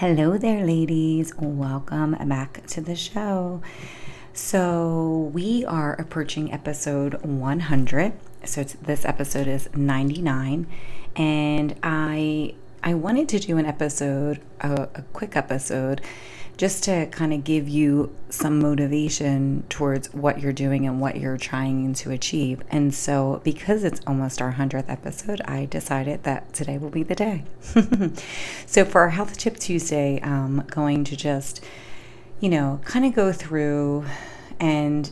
Hello there, ladies. Welcome back to the show. So, we are approaching episode 100. So, this episode is 99, and I I wanted to do an episode, a, a quick episode, just to kind of give you some motivation towards what you're doing and what you're trying to achieve. And so, because it's almost our 100th episode, I decided that today will be the day. so, for our Health Tip Tuesday, I'm going to just, you know, kind of go through and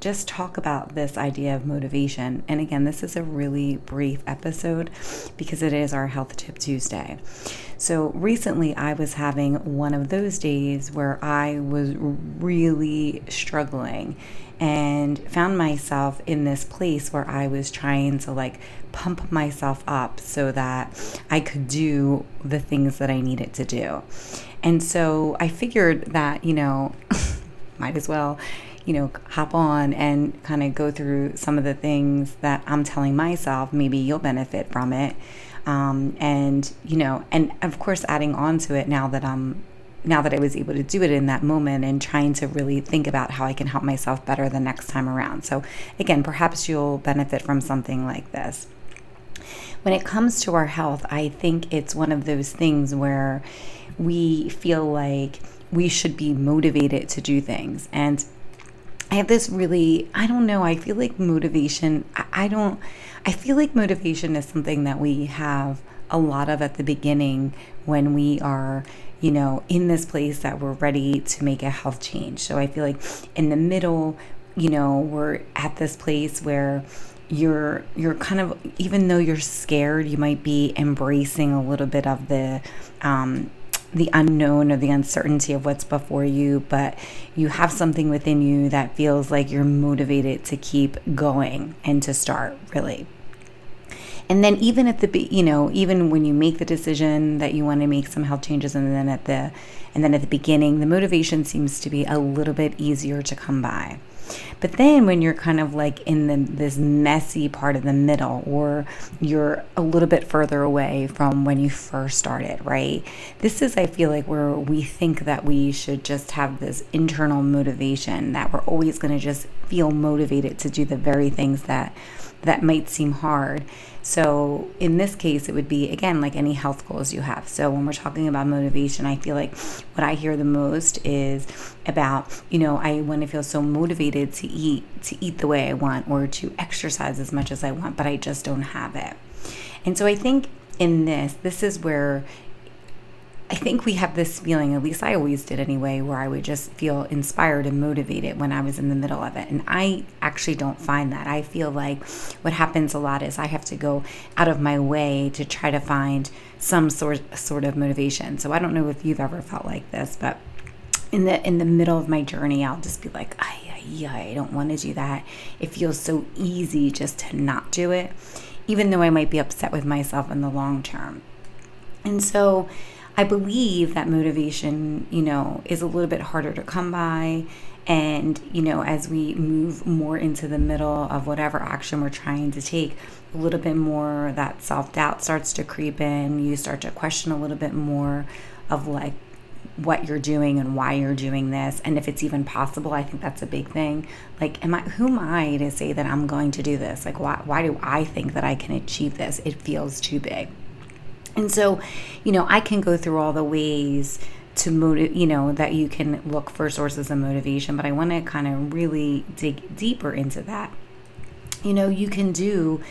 just talk about this idea of motivation. And again, this is a really brief episode because it is our Health Tip Tuesday. So recently, I was having one of those days where I was really struggling and found myself in this place where I was trying to like pump myself up so that I could do the things that I needed to do. And so I figured that, you know, might as well you know, hop on and kind of go through some of the things that I'm telling myself. Maybe you'll benefit from it. Um, and, you know, and of course, adding on to it now that I'm now that I was able to do it in that moment and trying to really think about how I can help myself better the next time around. So, again, perhaps you'll benefit from something like this. When it comes to our health, I think it's one of those things where we feel like we should be motivated to do things. And I have this really, I don't know, I feel like motivation, I, I don't, I feel like motivation is something that we have a lot of at the beginning when we are, you know, in this place that we're ready to make a health change. So I feel like in the middle, you know, we're at this place where you're you're kind of even though you're scared, you might be embracing a little bit of the um, the unknown or the uncertainty of what's before you, but you have something within you that feels like you're motivated to keep going and to start really. And then even at the you know even when you make the decision that you want to make some health changes and then at the and then at the beginning the motivation seems to be a little bit easier to come by. But then when you're kind of like in the, this messy part of the middle, or you're a little bit further away from when you first started, right? This is, I feel like, where we think that we should just have this internal motivation that we're always going to just feel motivated to do the very things that that might seem hard. So, in this case, it would be again like any health goals you have. So, when we're talking about motivation, I feel like what I hear the most is about, you know, I want to feel so motivated to eat, to eat the way I want, or to exercise as much as I want, but I just don't have it. And so, I think in this, this is where I think we have this feeling, at least I always did anyway, where I would just feel inspired and motivated when I was in the middle of it. And I actually don't find that. I feel like what happens a lot is I have to go out of my way to try to find some sort sort of motivation. So I don't know if you've ever felt like this, but in the in the middle of my journey, I'll just be like, I, I, I don't want to do that. It feels so easy just to not do it, even though I might be upset with myself in the long term. And so I believe that motivation, you know, is a little bit harder to come by. And, you know, as we move more into the middle of whatever action we're trying to take, a little bit more that self doubt starts to creep in. You start to question a little bit more of like what you're doing and why you're doing this. And if it's even possible i think that's a big thing. Like am i who am i to say that i'm going to do this? Like why, why do i think that i can achieve this? It feels too big and so, you know, I can go through all the ways to motive, you know, that you can look for sources of motivation, but I want to kind of really dig deeper into that. You know, you can do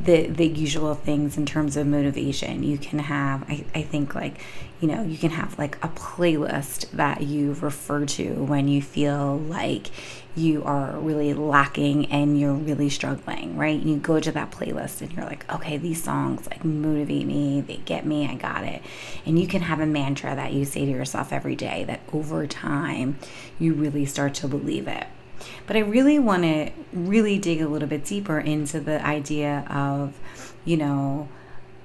the the usual things in terms of motivation. You can have I, I think like, you know, you can have like a playlist that you refer to when you feel like you are really lacking and you're really struggling, right? You go to that playlist and you're like, okay, these songs like motivate me, they get me, I got it. And you can have a mantra that you say to yourself every day that over time you really start to believe it. But I really want to really dig a little bit deeper into the idea of, you know,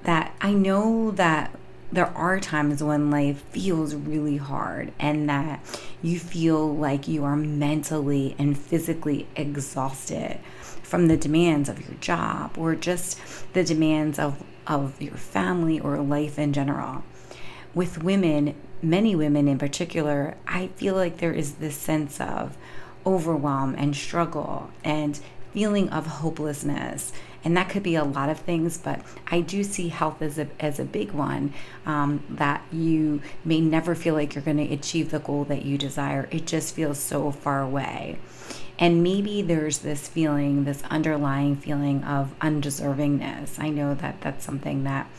that I know that there are times when life feels really hard and that you feel like you are mentally and physically exhausted from the demands of your job or just the demands of, of your family or life in general. with women, many women in particular, I feel like there is this sense of overwhelm and struggle and feeling of hopelessness. And that could be a lot of things, but I do see health as a, as a big one um, that you may never feel like you're going to achieve the goal that you desire. It just feels so far away. And maybe there's this feeling, this underlying feeling of undeservingness. I know that that's something that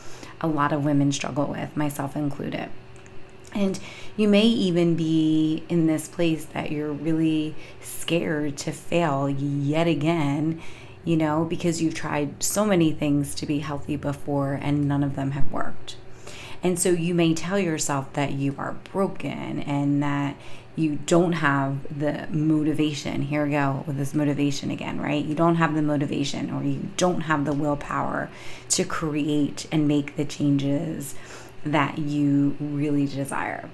a lot of women struggle with, myself included. And you may even be in this place that you're really scared to fail yet again, you know, because you've tried so many things to be healthy before and none of them have worked. And so you may tell yourself that you are broken and that you don't have the motivation. Here we go with this motivation again, right? You don't have the motivation or you don't have the willpower to create and make the changes that you really desire.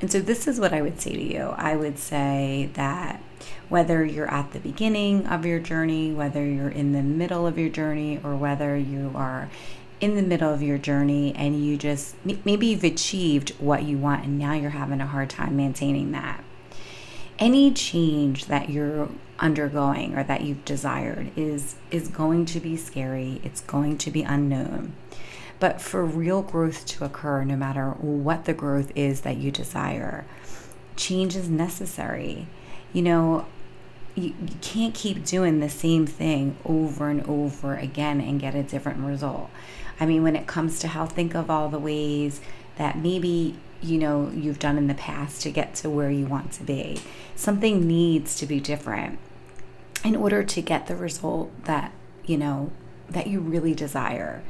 And so, this is what I would say to you I would say that whether you're at the beginning of your journey, whether you're in the middle of your journey, or whether you are in the middle of your journey and you just maybe you've achieved what you want and now you're having a hard time maintaining that. Any change that you're undergoing or that you've desired is is going to be scary. It's going to be unknown. But for real growth to occur, no matter what the growth is that you desire, change is necessary. You know, you, can't keep doing the same thing over and over again and get a different result. I mean, when it comes to health, think of all the ways that maybe you know you've done in the past to get to where you want to be. Something needs to be different in order to get the result that, you know, that you really desire.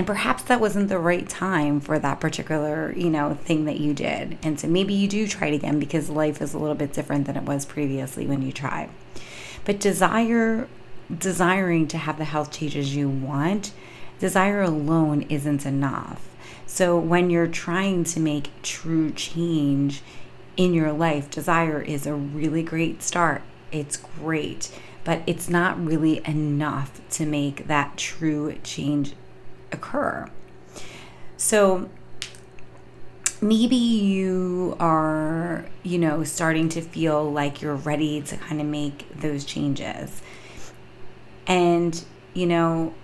And perhaps that wasn't the right time for that particular, you know, thing that you did. And so maybe you do try it again because life is a little bit different than it was previously when you tried. But desire desiring to have the health changes you want desire alone isn't enough. So when you're trying to make true change in your life, desire is a really great start. It's great, but it's not really enough to make that true change occur. So maybe you are, you know, starting to feel like you're ready to kind of make those changes. And, you know,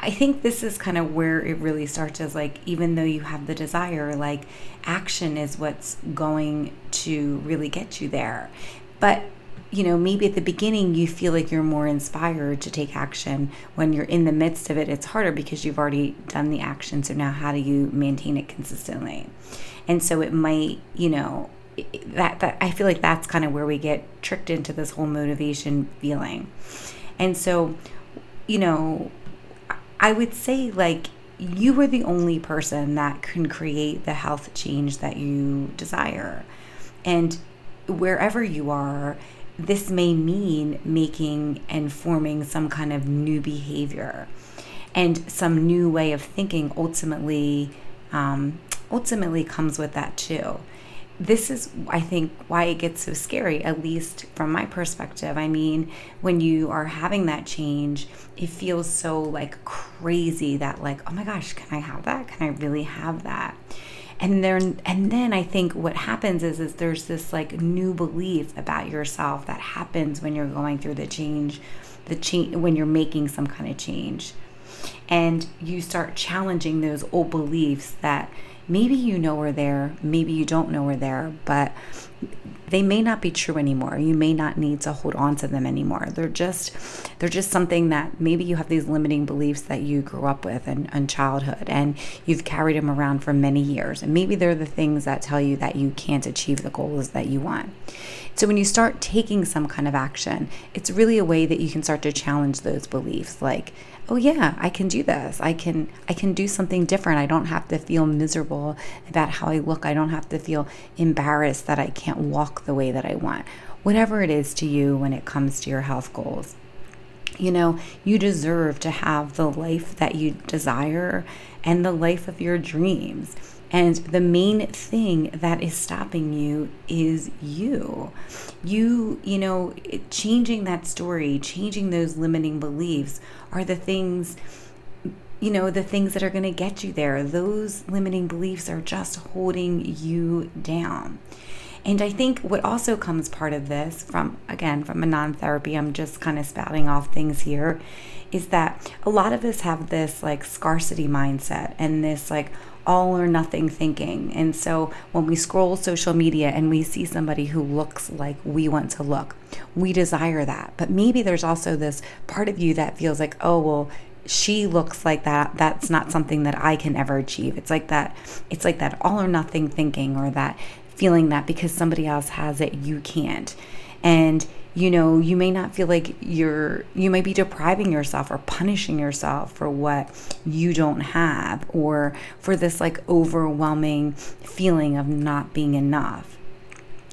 I think this is kind of where it really starts as like, even though you have the desire, like action is what's going to really get you there. But, you know, maybe at the beginning you feel like you're more inspired to take action. When you're in the midst of it, it's harder because you've already done the action. So now how do you maintain it consistently? And so it might, you know, that, that I feel like that's kind of where we get tricked into this whole motivation feeling. And so, you know, I would say, like, you are the only person that can create the health change that you desire. And wherever you are, this may mean making and forming some kind of new behavior and some new way of thinking ultimately um, ultimately comes with that too. This is i think why it gets so scary at least from my perspective. I mean when you are having that change it feels so like crazy that like oh my gosh can i have that? Can i really have that and then and then i think what happens is is there's this like new belief about yourself that happens when you're going through the change the change when you're making some kind of change. And you start challenging those old beliefs that maybe you know are there, maybe you don't know are there, but they may not be true anymore. You may not need to hold on to them anymore. They're just they're just something that maybe you have these limiting beliefs that you grew up with in, in childhood and you've carried them around for many years. And maybe they're the things that tell you that you can't achieve the goals that you want. So when you start taking some kind of action, it's really a way that you can start to challenge those beliefs like oh yeah i can do this i can i can do something different i don't have to feel miserable about how i look i don't have to feel embarrassed that i can't walk the way that i want whatever it is to you when it comes to your health goals you know you deserve to have the life that you desire and the life of your dreams and the main thing that is stopping you is you. You, you know, changing that story, changing those limiting beliefs are the things you know, the things that are going to get you there. Those limiting beliefs are just holding you down. And I think what also comes part of this from, again, from a non therapy, I'm just kind of spouting off things here, is that a lot of us have this like scarcity mindset and this like all or nothing thinking. And so when we scroll social media and we see somebody who looks like we want to look, we desire that. But maybe there's also this part of you that feels like, oh, well, she looks like that that's not something that I can ever achieve. It's like that it's like that all or nothing thinking or that feeling that because somebody else has it, you can't. And you know, you may not feel like you're, you may be depriving yourself or punishing yourself for what you don't have or for this like overwhelming feeling of not being enough.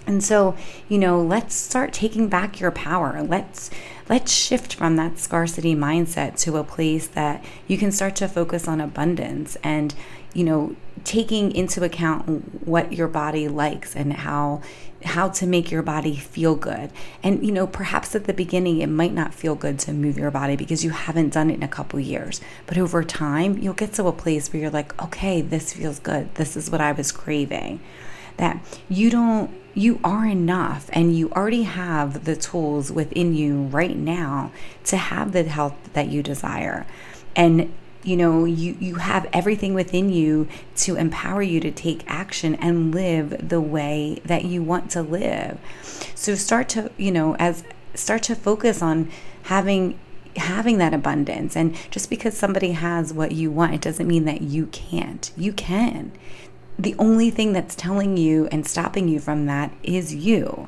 And so, you know, let's start taking back your power. Let's let's shift from that scarcity mindset to a place that you can start to focus on abundance and, you know, taking into account what your body likes and how how to make your body feel good. And you know, perhaps at the beginning it might not feel good to move your body because you haven't done it in a couple years. But over time, you'll get to a place where you're like, "Okay, this feels good. This is what I was craving." That you don't you are enough and you already have the tools within you right now to have the health that you desire. And you know you you have everything within you to empower you to take action and live the way that you want to live. So start to you know as start to focus on having having that abundance. And just because somebody has what you want it doesn't mean that you can't. You can. The only thing that's telling you and stopping you from that is you.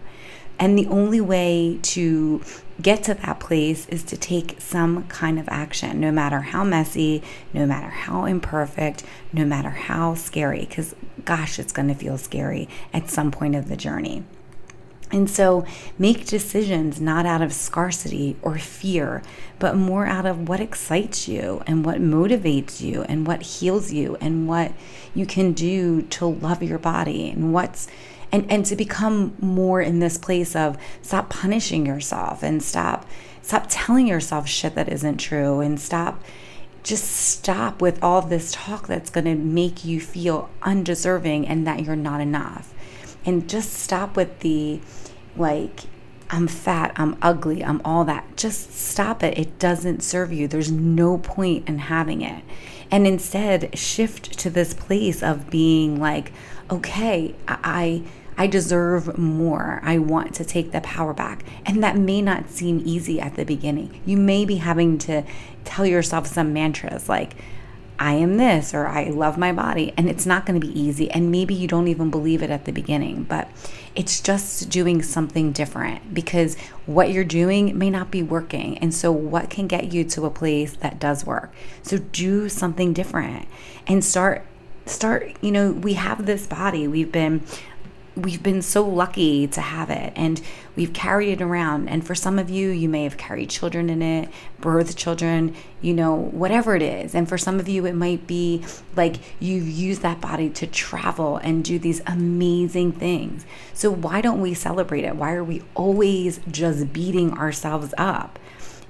And the only way to get to that place is to take some kind of action, no matter how messy, no matter how imperfect, no matter how scary, because gosh, it's going to feel scary at some point of the journey. And so make decisions not out of scarcity or fear, but more out of what excites you and what motivates you and what heals you and what you can do to love your body and what's and and to become more in this place of stop punishing yourself and stop stop telling yourself shit that isn't true and stop just stop with all this talk that's going to make you feel undeserving and that you're not enough and just stop with the like I'm fat, I'm ugly, I'm all that. Just stop it. It doesn't serve you. There's no point in having it. And instead, shift to this place of being like, okay, I I deserve more. I want to take the power back. And that may not seem easy at the beginning. You may be having to tell yourself some mantras like, I am this or I love my body. And it's not going to be easy. And maybe you don't even believe it at the beginning, but it's just doing something different because what you're doing may not be working. And so, what can get you to a place that does work? So, do something different and start. Start, you know, we have this body. We've been we've been so lucky to have it and we've carried it around. And for some of you you may have carried children in it birthed children you know whatever it is. And for some of you it might be like you've used that body to travel and do these amazing things. So why don't we celebrate it? Why are we always just beating ourselves up?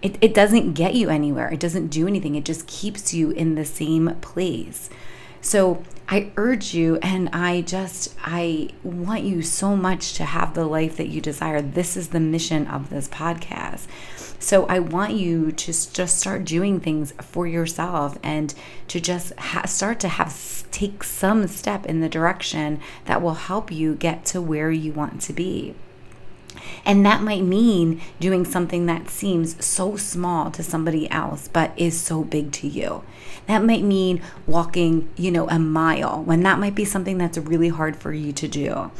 It, it doesn't get you anywhere. It doesn't do anything. It just keeps you in the same place so I urge you and I just, I want you so much to have the life that you desire. This is the mission of this podcast. So I want you to just start doing things for yourself and to just ha- start to have take some step in the direction that will help you get to where you want to be. And that might mean doing something that seems so small to somebody else, but is so big to you. That might mean walking, you know, a mile when that might be something that's really hard for you to do.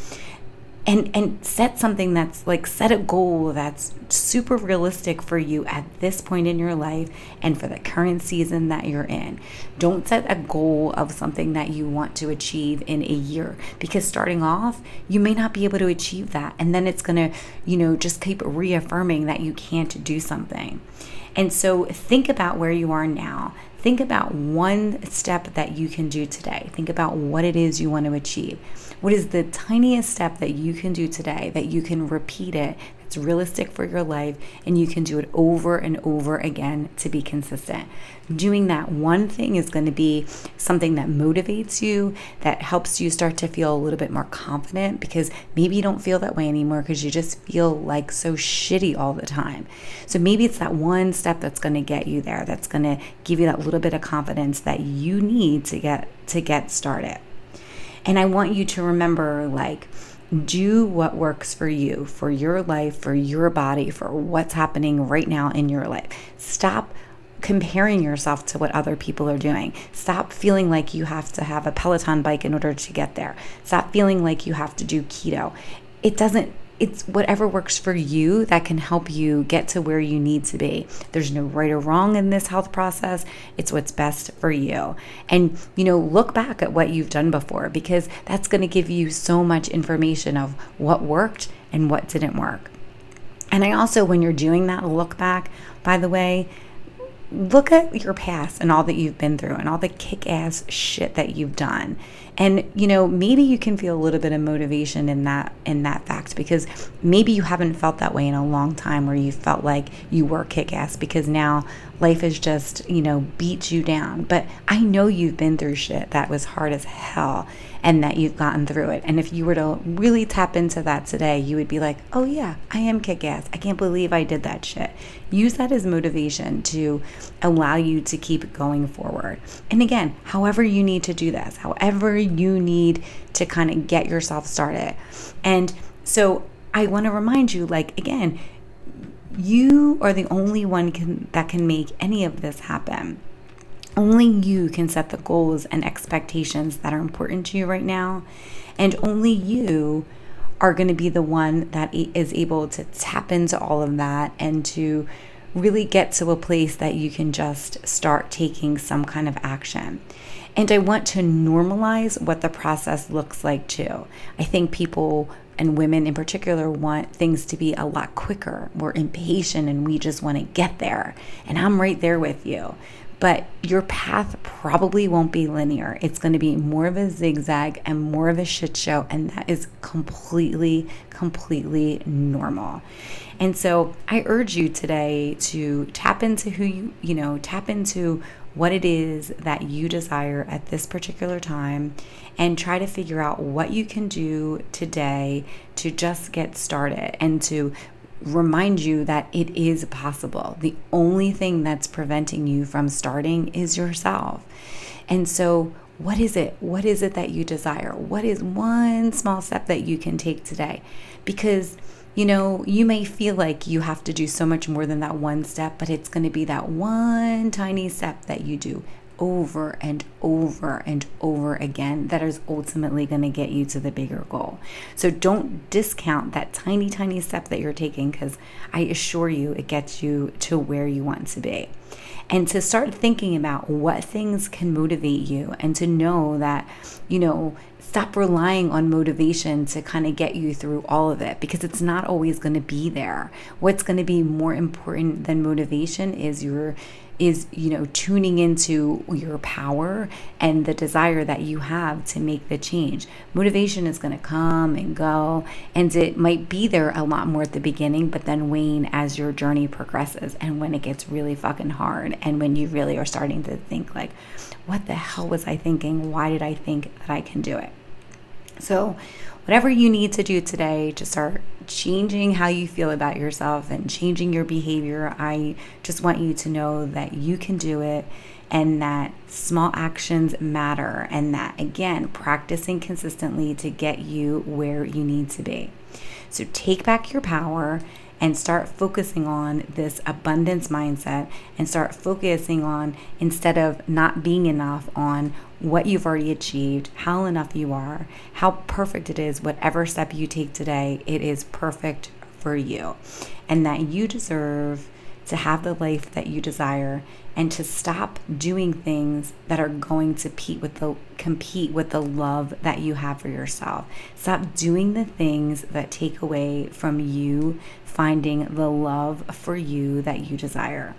And and set something that's like set a goal that's super realistic for you at this point in your life and for the current season that you're in. Don't set a goal of something that you want to achieve in a year because starting off you may not be able to achieve that. And then it's going to you know just keep reaffirming that you can't do something. And so think about where you are now think about one step that you can do today. Think about what it is you want to achieve. What is the tiniest step that you can do today that you can repeat it it's realistic for your life, and you can do it over and over again to be consistent. Doing that one thing is going to be something that motivates you, that helps you start to feel a little bit more confident because maybe you don't feel that way anymore because you just feel like so shitty all the time. So maybe it's that one step that's going to get you there, that's going to give you that little bit of confidence that you need to get to get started. And I want you to remember like do what works for you, for your life, for your body, for what's happening right now in your life. Stop comparing yourself to what other people are doing. Stop feeling like you have to have a Peloton bike in order to get there. Stop feeling like you have to do keto. It doesn't it's whatever works for you that can help you get to where you need to be. There's no right or wrong in this health process. It's what's best for you. And, you know, look back at what you've done before because that's going to give you so much information of what worked and what didn't work. And I also, when you're doing that look back, by the way, look at your past and all that you've been through and all the kick ass shit that you've done. And you know, maybe you can feel a little bit of motivation in that in that fact because maybe you haven't felt that way in a long time where you felt like you were kick ass because now life has just, you know, beat you down. But I know you've been through shit that was hard as hell and that you've gotten through it. And if you were to really tap into that today, you would be like, oh yeah, I am kick ass. I can't believe I did that shit. Use that as motivation to allow you to keep going forward. And again, however you need to do this, however you need to kind of get yourself started. And so I want to remind you, like, again, you are the only one can, that can make any of this happen. Only you can set the goals and expectations that are important to you right now. And only you are going to be the one that is able to tap into all of that and to really get to a place that you can just start taking some kind of action. And I want to normalize what the process looks like too. I think people and women in particular want things to be a lot quicker. We're impatient and we just want to get there. And I'm right there with you but your path probably won't be linear. It's going to be more of a zigzag and more of a shit show, and that is completely, completely normal. And so I urge you today to tap into who you, you know, tap into what it is that you desire at this particular time and try to figure out what you can do today to just get started and to remind you that it is possible. The only thing that's preventing you from starting is yourself. And so, what is it? What is it that you desire? What is one small step that you can take today? Because you know, you may feel like you have to do so much more than that one step, but it's going to be that one tiny step that you do over and over and over again that is ultimately going to get you to the bigger goal. So don't discount that tiny, tiny step that you're taking because I assure you it gets you to where you want to be. And to start thinking about what things can motivate you and to know that, you know, stop relying on motivation to kind of get you through all of it because it's not always going to be there. What's going to be more important than motivation is your is you know tuning into your power and the desire that you have to make the change. Motivation is going to come and go and it might be there a lot more at the beginning but then wane as your journey progresses and when it gets really fucking hard and when you really are starting to think like what the hell was i thinking? Why did i think that i can do it? So whatever you need to do today to start changing how you feel about yourself and changing your behavior, I just want you to know that you can do it and that small actions matter and that again practicing consistently to get you where you need to be. So take back your power and start focusing on this abundance mindset and start focusing on instead of not being enough on what you've already achieved, how enough you are, how perfect it is, whatever step you take today, it is perfect for you. And that you deserve to have the life that you desire and to stop doing things that are going to compete with the compete with the love that you have for yourself. Stop doing the things that take away from you finding the love for you that you desire.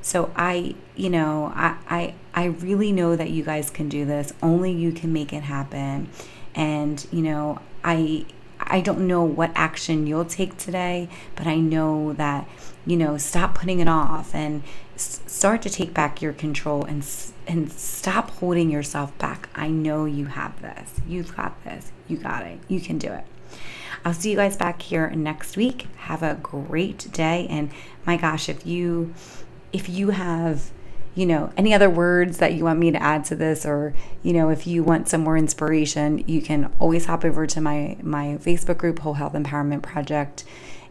So I, you know, I I I really know that you guys can do this. Only you can make it happen. And, you know, I I don't know what action you'll take today, but I know that, you know, stop putting it off and start to take back your control and and stop holding yourself back. I know you have this. You've got this. You got it. You can do it. I'll see you guys back here next week. Have a great day and my gosh, if you if you have you know any other words that you want me to add to this or you know if you want some more inspiration you can always hop over to my my facebook group whole health empowerment project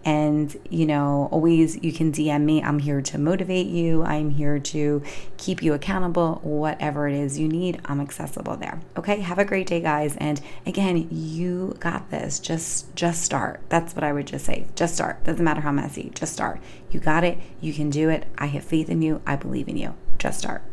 and, you know, always you can DM me. I'm here to motivate you. I'm here to keep you accountable. Whatever it is you need, I'm accessible there. Okay. Have a great day, guys. And again, you got this. Just just start. That's what I would just say. Just start. Doesn't matter how messy. Just start. You got it. You can do it. I have faith in you. I believe in you. Just start.